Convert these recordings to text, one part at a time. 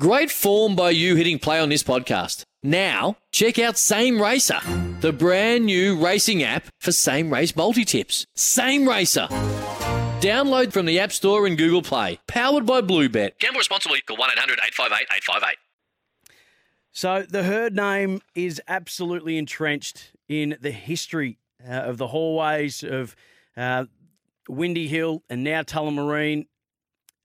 Great form by you hitting play on this podcast. Now, check out Same Racer, the brand new racing app for same race multi tips. Same Racer. Download from the App Store and Google Play. Powered by Bluebet. Gamble responsibly. Call 1 800 858 858. So the Hird name is absolutely entrenched in the history uh, of the hallways of uh, Windy Hill and now Tullamarine.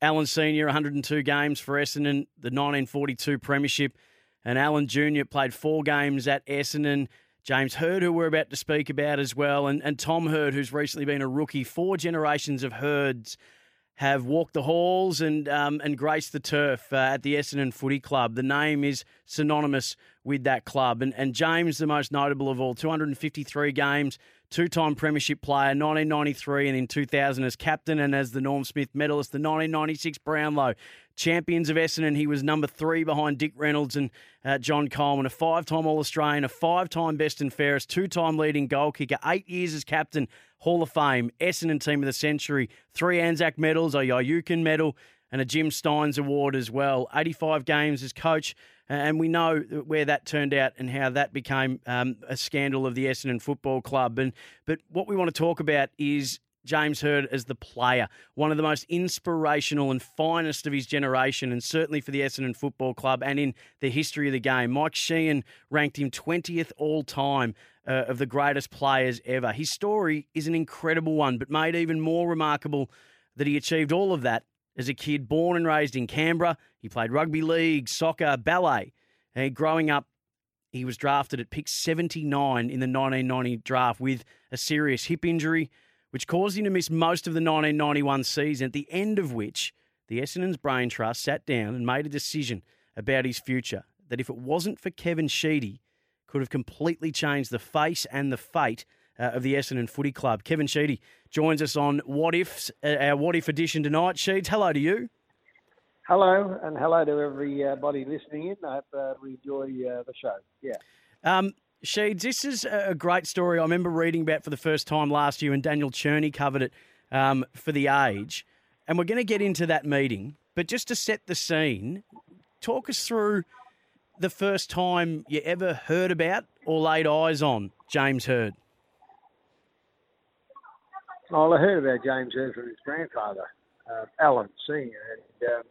Alan Senior, 102 games for Essendon, the 1942 Premiership, and Alan Junior played four games at Essendon. James Hird, who we're about to speak about as well, and, and Tom Hird, who's recently been a rookie. Four generations of Hirds have walked the halls and um, and graced the turf uh, at the Essendon Footy Club. The name is synonymous with that club. And, and James, the most notable of all, 253 games, two time Premiership player, 1993 and in 2000 as captain and as the Norm Smith medalist, the 1996 Brownlow. Champions of Essendon, he was number three behind Dick Reynolds and uh, John Coleman, a five time All Australian, a five time best and fairest, two time leading goal kicker, eight years as captain, Hall of Fame, Essendon Team of the Century, three Anzac medals, a Yiooken medal, and a Jim Stynes Award as well. 85 games as coach and we know where that turned out and how that became um, a scandal of the Essendon Football Club. And but what we want to talk about is James Hird as the player, one of the most inspirational and finest of his generation, and certainly for the Essendon Football Club and in the history of the game. Mike Sheehan ranked him 20th all time uh, of the greatest players ever. His story is an incredible one, but made even more remarkable that he achieved all of that as a kid, born and raised in Canberra. He played rugby league, soccer, ballet. And growing up, he was drafted at pick 79 in the 1990 draft with a serious hip injury, which caused him to miss most of the 1991 season, at the end of which the Essendon's Brain Trust sat down and made a decision about his future that if it wasn't for Kevin Sheedy, could have completely changed the face and the fate uh, of the Essendon Footy Club. Kevin Sheedy joins us on What Ifs, uh, our What If edition tonight. Sheeds, hello to you. Hello, and hello to everybody listening in. I hope uh, we enjoy uh, the show. Yeah. Um, Sheeds, this is a great story. I remember reading about for the first time last year, and Daniel Cherny covered it um, for the Age. And we're going to get into that meeting, but just to set the scene, talk us through the first time you ever heard about or laid eyes on James Hird. Well, I heard about James from his grandfather, uh, Alan Senior, and um,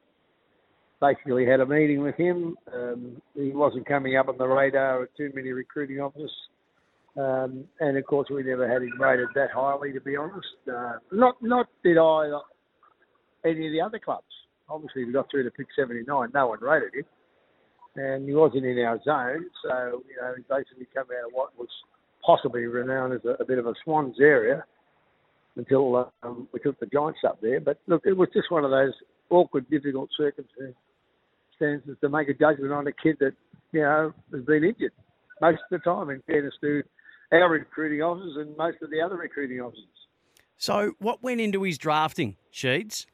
basically had a meeting with him. Um, he wasn't coming up on the radar of too many recruiting officers. Um, and of course, we never had him rated that highly, to be honest. Uh, not not did I uh, any of the other clubs. Obviously, we got through to pick 79. No one rated him, and he wasn't in our zone. So you know, he basically came out of what was possibly renowned as a, a bit of a Swans area until um, we took the Giants up there. But look, it was just one of those awkward, difficult circumstances to make a judgment on a kid that you know has been injured most of the time. In fairness to our recruiting officers and most of the other recruiting officers. So, what went into his drafting, Sheeds?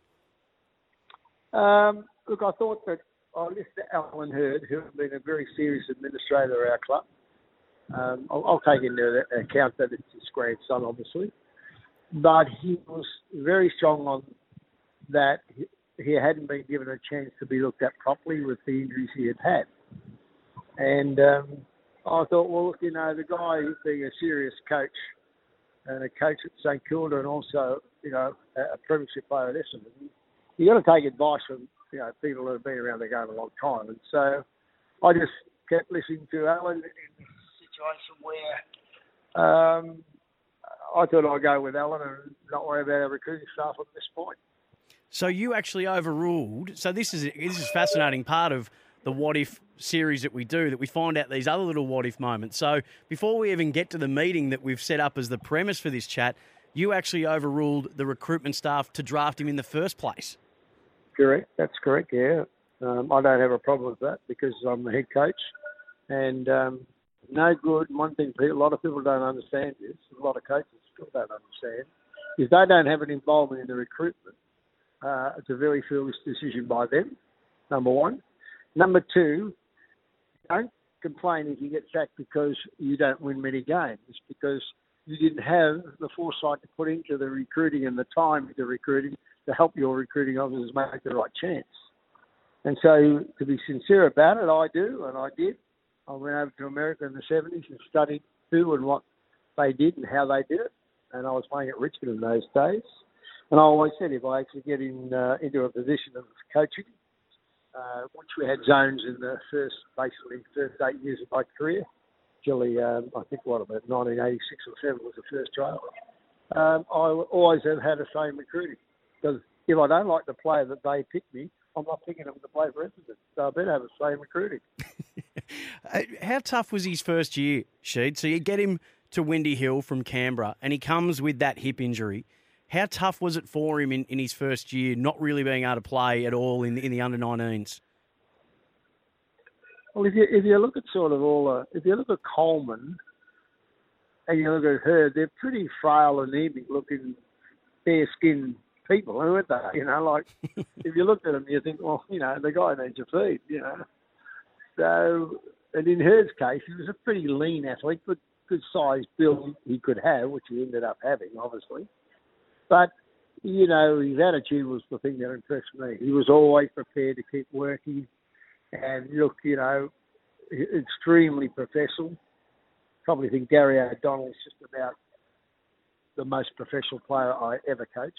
Um, look, I thought that I listened to Alan Hird, who has been a very serious administrator of our club. Um, I'll, I'll, take into account that it's his grandson, obviously but he was very strong on that he hadn't been given a chance to be looked at properly with the injuries he had had. And um, I thought, well, look, you know, the guy being a serious coach and a coach at St Kilda and also, you know, a premiership player at Essendon, you got to take advice from, you know, people that have been around the game a long time. And so I just kept listening to Alan in a situation where um, I thought I'd go with Alan and not worry about our recruiting staff at this point. So you actually overruled. So this is this is fascinating part of the what if series that we do that we find out these other little what if moments. So before we even get to the meeting that we've set up as the premise for this chat, you actually overruled the recruitment staff to draft him in the first place. Correct. That's correct. Yeah. Um, I don't have a problem with that because I'm the head coach, and um, no good. One thing a lot of people don't understand is a lot of coaches still don't understand is they don't have an involvement in the recruitment. Uh, it's a very foolish decision by them. Number one. Number two, don't complain if you get sacked because you don't win many games because you didn't have the foresight to put into the recruiting and the time into recruiting to help your recruiting officers make the right chance. And so, to be sincere about it, I do, and I did. I went over to America in the 70s and studied who and what they did and how they did it. And I was playing at Richmond in those days. And I always said if I actually get in uh, into a position of coaching, uh, which we had zones in the first, basically, first eight years of my career, Gilly, um, I think what about 1986 or 7 was the first trial. Um, I always have had the same recruiting because if I don't like the player that they pick me, I'm not picking them to play for Essendon. So I better have the same recruiting. How tough was his first year, Sheed? So you get him to Windy Hill from Canberra and he comes with that hip injury. How tough was it for him in, in his first year, not really being able to play at all in, in the under 19s? Well, if you if you look at sort of all, uh, if you look at Coleman and you look at her, they're pretty frail, anemic looking, bare skinned people, aren't they? You know, like if you look at them, you think, well, you know, the guy needs a feed, you know. So, and in Hird's case, he was a pretty lean athlete, but good size build he could have, which he ended up having, obviously. But you know, his attitude was the thing that impressed me. He was always prepared to keep working, and look, you know, extremely professional. Probably think Gary O'Donnell is just about the most professional player I ever coached,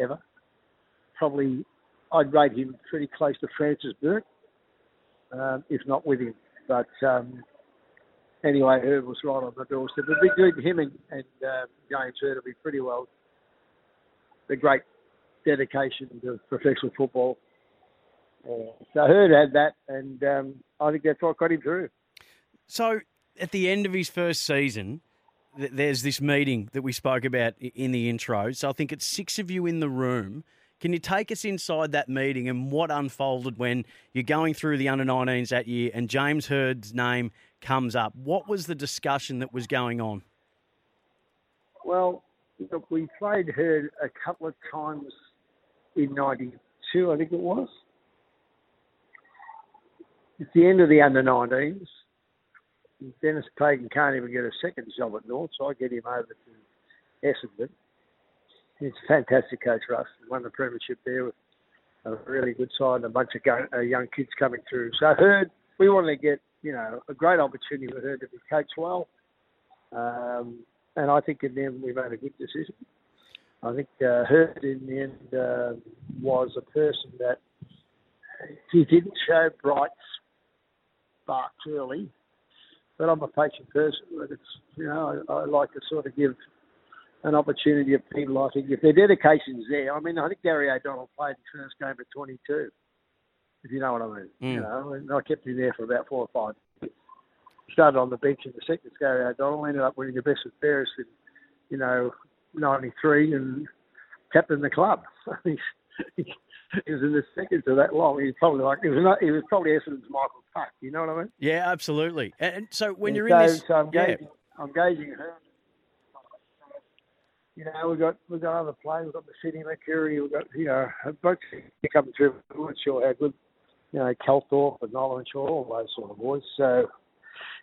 ever. Probably, I'd rate him pretty close to Francis Bourke, um, if not with him. But um, anyway, Herb was right on the doorstep. It'd be good. Him and, and uh, James Hird will be pretty well. The great dedication to professional football. Uh, so Hird had that, and um, I think that's what got him through. So at the end of his first season, there's this meeting that we spoke about in the intro. So I think it's six of you in the room can you take us inside that meeting and what unfolded when you're going through the under 19s that year and James Hird's name comes up? What was the discussion that was going on? Well, look, we played Hird a couple of times in 92, I think it was. It's the end of the under 19s. Dennis Pagan can't even get a second job at North, so I get him over to Essendon he's a fantastic coach for us. He won the premiership there with a really good side and a bunch of uh, young kids coming through. So I heard we wanted to get you know a great opportunity for her to be coached well, um, and I think in the end we made a good decision. I think uh, Hird in the end uh, was a person that he didn't show bright sparks early, but I'm a patient person. But it's you know I, I like to sort of give an opportunity of people. I think if their dedication's there, I mean, I think Gary O'Donnell played his first game at 22, if you know what I mean. Mm. You know, and I kept him there for about four or five. Years. Started on the bench in the second. Gary O'Donnell ended up winning the best with Paris in, you know, '93 and captained the club. he was in the second to that long. He was probably like he was not. He was probably Essendon's Michael Tuck. You know what I mean? Yeah, absolutely. And so when and you're so, in this, so I'm gauging, yeah. I'm gauging her you know, we've got we've got other players. We've got the City Mercuri. We've got you know a bunch coming through. I'm not sure how good, you know, Calthorpe and Olarenshaw, all those sort of boys. So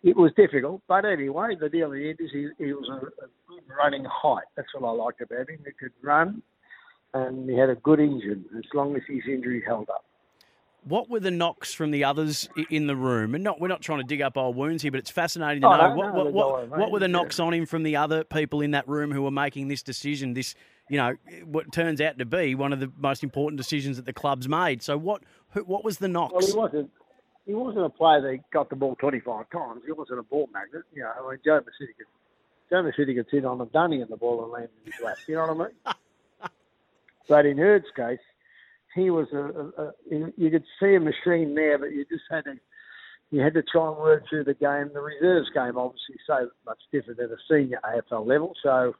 it was difficult. But anyway, the deal at the end is he, he was a, a good running height. That's what I liked about him. He could run, and he had a good engine as long as his injury held up. What were the knocks from the others in the room? And not we're not trying to dig up old wounds here, but it's fascinating to oh, know no, what no, what, what, what, were the knocks on him from the other people in that room who were making this decision. This you know what turns out to be one of the most important decisions that the club's made. So what who, what was the knocks? Well, he wasn't. He wasn't a player that got the ball 25 times. He wasn't a ball magnet. You know, I mean, Joe Misiti could, Joe Misiti could sit on a dunny in the ball and land in his lap. You know what I mean? but in Hird's case, he was a, a, a, you could see a machine there, but you just had to you had to try and work through the game. The reserves game obviously so much different than a senior AFL level. So,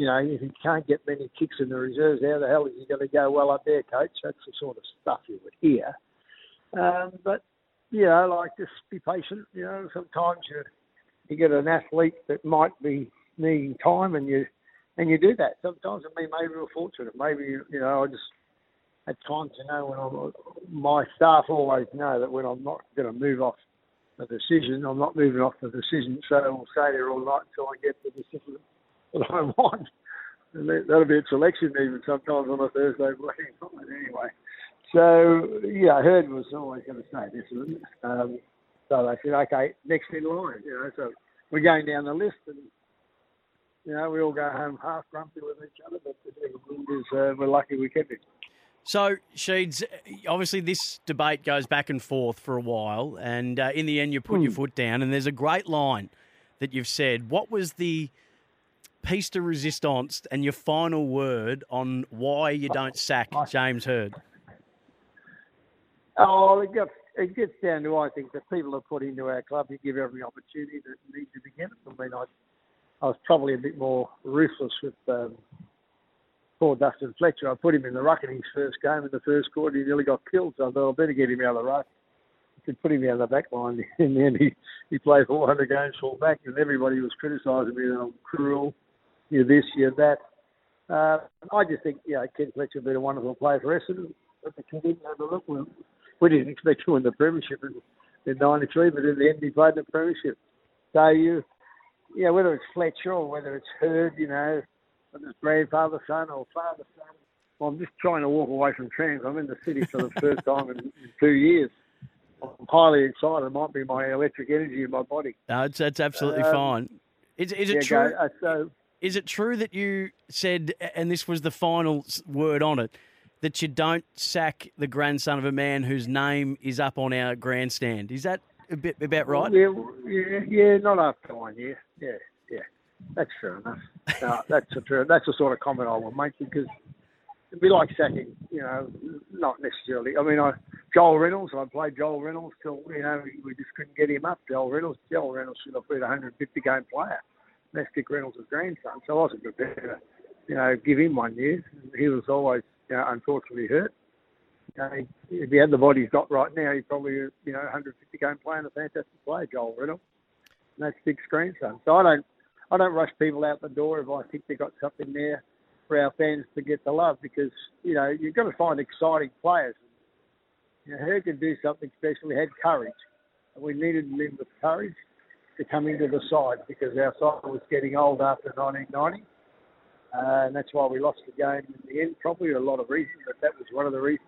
you know, if you can't get many kicks in the reserves, how the hell is he going to go well up there, coach? That's the sort of stuff you would hear. Um, but you know, like just be patient. You know, sometimes you you get an athlete that might be needing time, and you and you do that. Sometimes I mean, maybe we're fortunate. Maybe you know, I just at times, you know, when I'm, my staff always know that when I'm not going to move off the decision, I'm not moving off the decision. So I'll stay there all night until I get the decision that I want. And that'll be a selection even sometimes on a Thursday morning. Anyway, So yeah, Hird was always going to say this, it? Um, so they said, okay, next in line, you know. So we're going down the list, and you know, we all go home half grumpy with each other, but the is uh, we're lucky we kept it. So, Sheeds, obviously this debate goes back and forth for a while, and uh, in the end, you put mm. your hmm. foot down. And there's a great line that you've said. What was the piece de resistance and your final word on why you don't sack James Hird? Oh, it gets, it gets down to, I think, the people are put into our club, you give every opportunity that needs to be given. I mean, I, I was probably a bit more ruthless with um, poor Dustin Fletcher. I put him in the ruck in his first game in the first quarter. He nearly got killed, so I thought I better get him out of the ruck. I could put him out of the back line. In the end, he, he played 400 games full back, and everybody was criticising me that I'm cruel, you're this, you're that. Uh, I just think, you know, Ken Fletcher been a wonderful player for Essendon. But the kid didn't have a look. We, we didn't expect to win the premiership in, in 93, but in the end, he played the premiership. So you, yeah, whether it's Fletcher or whether it's Hird, you know, whether it's grandfather son or father son. Well, I'm just trying to walk away from trams. I'm in the city for the first time in, in two years. I'm highly excited. It might be my electric energy in my body. No, it's, it's absolutely um, fine. Is, is it yeah, true? Go, uh, so, is it true that you said, and this was the final word on it, that you don't sack the grandson of a man whose name is up on our grandstand? Is that a bit about right? Yeah, yeah, yeah not after one year. Yeah, yeah, that's fair enough. No, that's a fair, that's the sort of comment I will make because it'd be like sacking, you know, not necessarily. I mean, I Joel Reynolds, I played Joel Reynolds till you know we just couldn't get him up. Joel Reynolds, Joel Reynolds should have been a 150 game player. That's Dick Reynolds' grandson, so I wasn't prepared to, you know, give him one year. He was always, you know, unfortunately hurt. You know, if he had the body he's got right now, he's probably, you know, 150 game player and a fantastic player, Joel Reynolds. And that's Dick's grandson. So I don't, I don't rush people out the door if I think they've got something there for our fans to get the love because, you know, you've got to find exciting players. You know, who can do something special? He had courage. And we needed him with courage to come into the side because our side was getting old after 1990. Uh, and that's why we lost the game in the end. Probably a lot of reasons, but that was one of the reasons.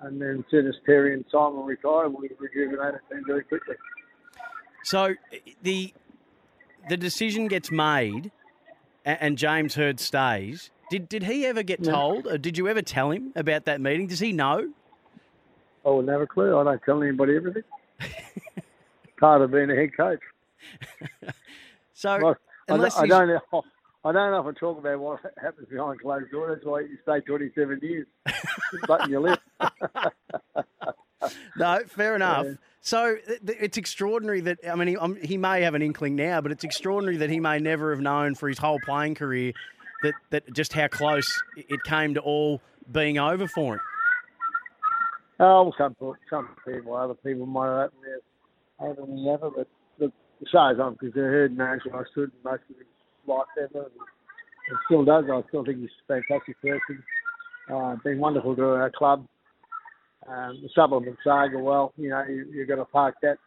And then as soon as Terry and Simon retired, we rejuvenated them very quickly. So the the decision gets made, and James Hird stays. Did did he ever get told, or did you ever tell him about that meeting? Does he know? I would never clue. I don't tell anybody everything. Part of being a head coach. so, well, I, don't, I don't know. I don't know if I talk about what happens behind closed doors. That's why you stay 27 years. button your lip. no, fair enough. Yeah. So it's extraordinary that I mean he, um, he may have an inkling now, but it's extraordinary that he may never have known for his whole playing career that that just how close it came to all being over for him. Oh, some some people, other people might have had it never, but the, the show's on because I heard knows I stood most of his life ever, and, and still does. I still think he's a fantastic person. Uh, been wonderful to our club um, the supplement saga, well, you know, you, you've got to park that.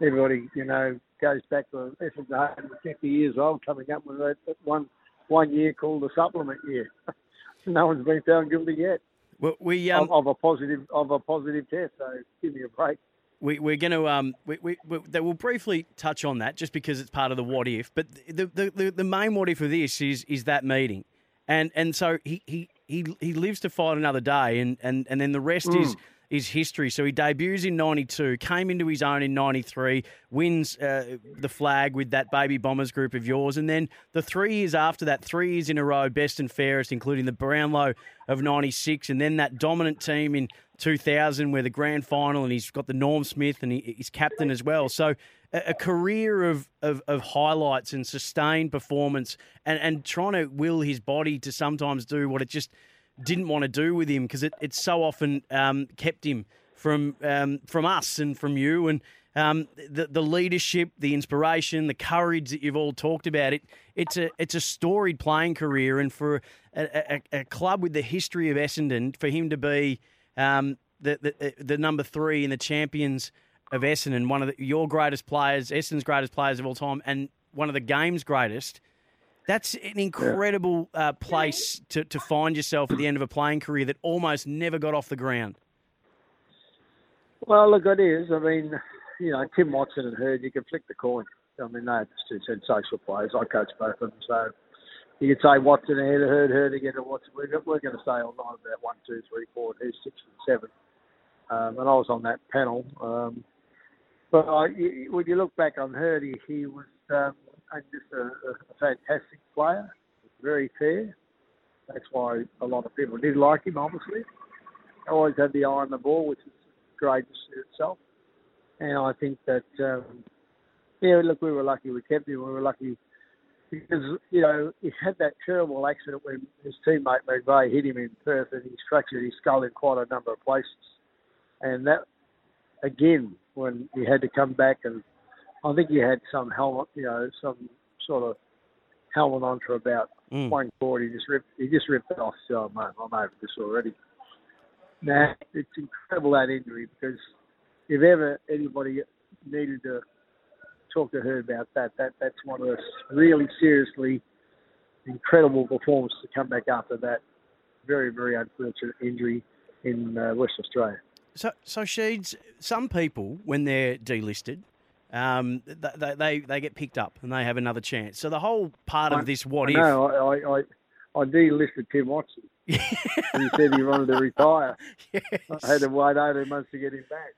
Everybody, you know, goes back to Essendon 150 years old, coming up with that, that one one year called the supplement year. no one's been found guilty yet. Well, we um, of, of, a positive of a positive test. So give me a break. We, we're going to um, we, we, we, we'll briefly touch on that just because it's part of the what if. But the, the, the, the main what if of this is is that meeting, and and so he he he, he lives to fight another day, and, and, and then the rest mm. is is history. So he debuts in 92, came into his own in 93, wins uh, the flag with that Baby Bombers group of yours. And then the three years after that, three years in a row, best and fairest, including the Brownlow of 96, and then that dominant team in 2000 where the grand final, and he's got the Norm Smith and he, he's captain as well. So a, a career of, of, of, highlights and sustained performance and, and trying to will his body to sometimes do what it just – didn't want to do with him because it, it so often um, kept him from um, from us and from you and um, the the leadership, the inspiration, the courage that you've all talked about. It it's a it's a storied playing career, and for a, a, a club with the history of Essendon, for him to be um, the, the the number three in the champions of Essendon, one of the, your greatest players, Essendon's greatest players of all time, and one of the game's greatest. That's an incredible uh, place to, to find yourself at the end of a playing career that almost never got off the ground. Well, look, it is. I mean, you know, Tim Watson and Hird, you can flick the coin. I mean, they're just two sensational players. I coach both of them, so you could say Watson ahead of Hird, Hird again to Watson. We're, we're going to say all night about one, two, three, four, who's six and seven. Um, and I was on that panel. Um, but I, when you look back on Hird, he, he was um, just a, a fantastic player, very fair. That's why a lot of people did like him, obviously. Always had the eye on the ball, which is great in itself. And I think that, um, yeah, look, we were lucky we kept him. We were lucky because, you know, he had that terrible accident when his teammate McVeigh hit him in Perth and he fractured his skull in quite a number of places. And that, again, when he had to come back and I think he had some helmet, you know, some sort of helmet on for about mm. one quarter. He just ripped, he just ripped it off. So, mate, I'm over this already. Now, it's incredible that injury because if ever anybody needed to talk to her about that, that that's one of those really seriously incredible performances to come back after that very, very unfortunate injury in uh, West Australia. So, so Sheeds, some people, when they're delisted, um, they, they, they get picked up and they have another chance. So the whole part of this what I if. No, I, I, I delisted Tim Watson. he said he wanted to retire. Yes. I had to wait 18 months to get him back.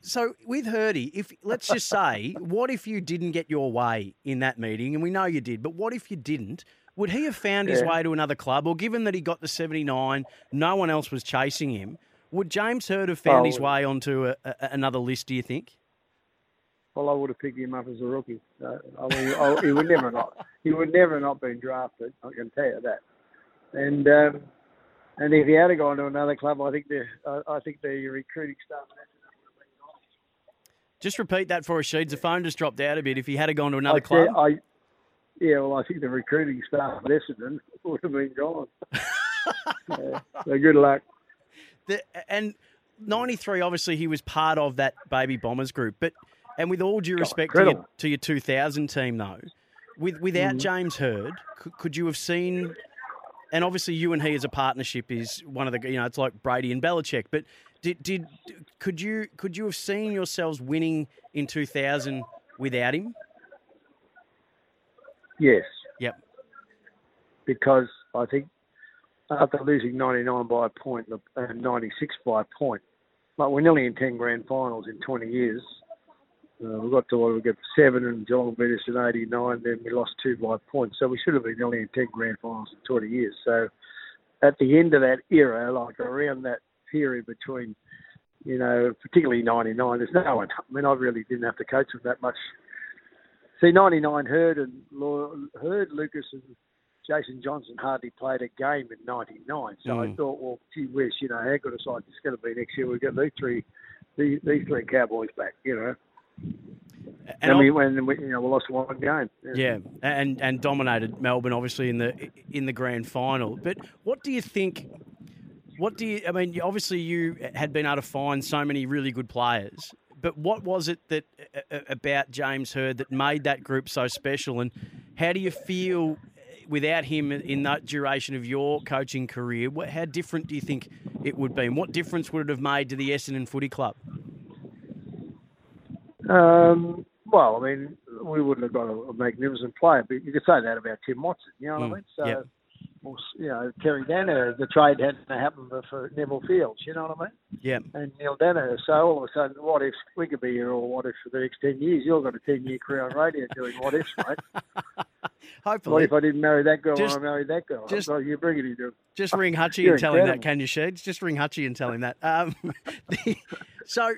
So with Hirdy, if let's just say, what if you didn't get your way in that meeting, and we know you did, but what if you didn't? Would he have found his way to another club, or given that he got the seventy nine, no one else was chasing him? Would James Hird have found his way onto a, a, another list? Do you think? Well, I would have picked him up as a rookie. Uh, I mean, I, he would never not. He would never not been drafted. I can tell you that. And um, and if he had gone to another club, I think the uh, I think the recruiting staff. Just repeat that for us, Sheeds. The phone just dropped out a bit. If he had gone to another I club, I, yeah, well, I think the recruiting staff at Essendon would have been gone. yeah, so good luck. The, and 93, obviously, he was part of that baby bombers group. But and with all due respect to your, to your, 2000 team, though, with without mm. James Hird, could, could, you have seen? And obviously, you and he as a partnership is one of the you know it's like Brady and Belichick. But did did could you could you have seen yourselves winning in 2000 without him? Yes. Yep. Because I think after losing 99 by a point and 96 by a point, like we're nearly in 10 grand finals in 20 years. Uh, we got to what we got seven and Geelong beat us in '89. Then we lost two by points, so we should have been nearly in ten grand finals in 20 years. So at the end of that era, like around that period between, you know, particularly '99, there's no one. I mean, I really didn't have to coach them that much. See, '99 Hird and Hird Lucas and Jason Johnson hardly played a game in '99. So mm. I thought, well, gee whiz, you know, how good a side it's going to be next year. We've got these three, these, these three Cowboys back, you know. And, and we, when we, you know, we lost one game. Yeah. yeah, and and dominated Melbourne obviously in the in the grand final. But what do you think? What do you? I mean, obviously you had been able to find so many really good players. But what was it that about James Hird that made that group so special? And how do you feel without him in that duration of your coaching career? How different do you think it would be? And what difference would it have made to the Essendon Footy Club? Um, well, I mean, we wouldn't have got a, a, magnificent player, but you could say that about Tim Watson. You know what mm, I mean? So, yep. Well, you know, Terry Daniher, the trade hadn't happened for Neville Fields. You know what I mean? Yeah. And Neil Daniher. So all of a sudden, what if we could be here all what if for the next ten years? You've got a ten year career on radio doing what ifs, mate. Hopefully. What if I didn't marry that girl just, or I married that girl? Just, so you bring it into Just ring Hutchie and tell incredible. him that, can you, Sheeds? Just ring Hutchie and tell him that. Um, the, so,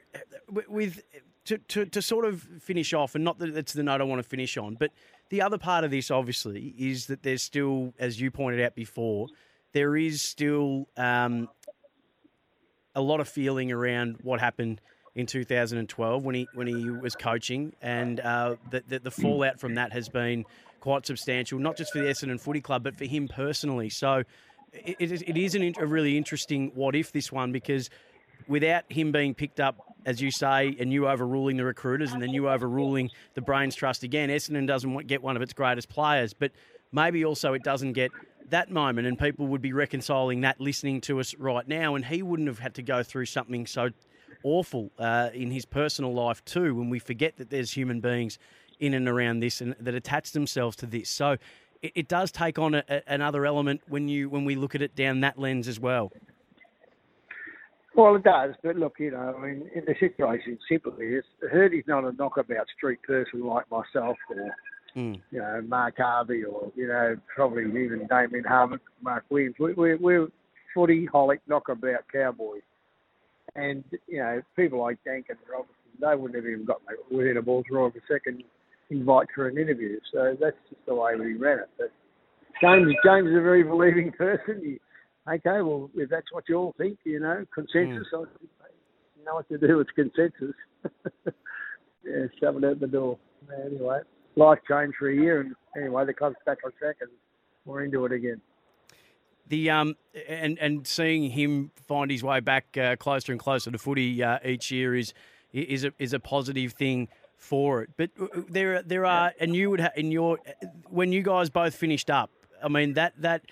with to, to, to sort of finish off, and not that it's the note I want to finish on, but the other part of this, obviously, is that there's still, as you pointed out before, there is still um, a lot of feeling around what happened in 2012 when he when he was coaching, and uh, the, the, the fallout from that has been quite substantial, not just for the Essendon Footy Club, but for him personally. So it, it is an, a really interesting what if this one because without him being picked up, as you say, and you overruling the recruiters and then you overruling the Brains Trust again, Essendon doesn't get one of its greatest players. But maybe also it doesn't get that moment, and people would be reconciling that listening to us right now, and he wouldn't have had to go through something so awful uh, in his personal life too. When we forget that there's human beings in and around this and that attach themselves to this, so it, it does take on a, a, another element when you when we look at it down that lens as well. Well, it does, but look, you know, I mean, in the situation, simply is Hirdy's not a knockabout street person like myself or Mm. You know, Mark Harvey or, you know, probably even Damien Hardwick, Mark Williams. We, we, we're footy holic knockabout cowboys. And, you know, people like Dankin Robertson, they wouldn't have even got within a ball draw of a second invite for an interview. So that's just the way we ran it. But James, James is a very believing person. He, okay, well, if that's what you all think, you know, consensus, mm. you know what to do with consensus. yeah, shove it out the door. Anyway life changed for a year, and anyway, the club's back on track, and we're into it again. The um and and seeing him find his way back uh, closer and closer to footy uh, each year is is a, is a positive thing for it. But uh, there there are and you would have in your when you guys both finished up. I mean that that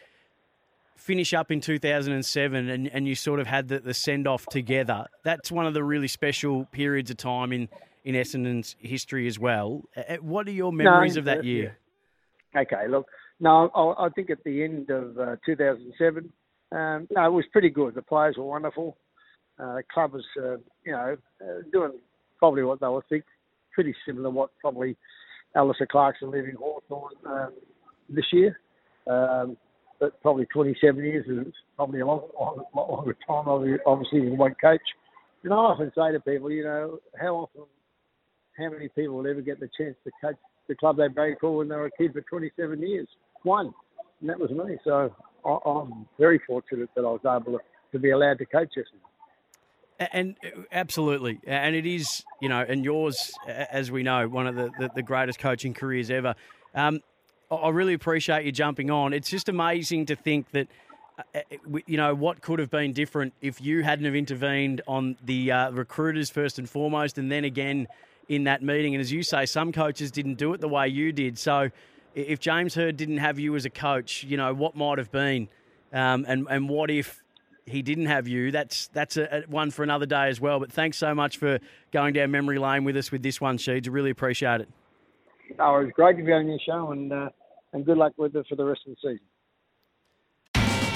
finish up in 2007 and, and you sort of had the, the send off together. That's one of the really special periods of time in in Essendon's history as well. What are your memories no, of that year? Okay, look, no, I, I think at the end of uh, 2007, um, no, it was pretty good. The players were wonderful. Uh, the club was, uh, you know, uh, doing probably what they were think, pretty similar to what probably Alastair Clarkson leaving Hawthorn um, this year. Um, but probably 27 years is probably a long, long, longer time, obviously, than one coach. And I often say to people, you know, how often how many people will ever get the chance to coach the club they played for when they were a kid for 27 years? One, and that was me. So I, am very fortunate that I was able to, to be allowed to coach Essendon. And uh, absolutely, and it is, you know, and yours, as we know, one of the, the, the greatest coaching careers ever. Um, I really appreciate you jumping on. It's just amazing to think that, uh, uh you know, what could have been different if you hadn't have intervened on the uh, recruiters first and foremost, and then again in that meeting. And as you say, some coaches didn't do it the way you did. So if James Hird didn't have you as a coach, you know, what might have been? Um, and, and what if he didn't have you? That's that's a, a, one for another day as well. But thanks so much for going down memory lane with us with this one, Sheeds. Really appreciate it. Oh, it was great to be on your show, and uh, and good luck with it for the rest of the season.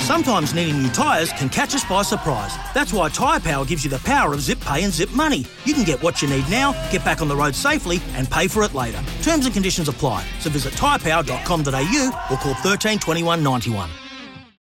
Sometimes needing new tyres can catch us by surprise. That's why Tyre Power gives you the power of zip pay and zip money. You can get what you need now, get back on the road safely, and pay for it later. Terms and conditions apply. So visit tyrepower.com.au or call 13 21 91.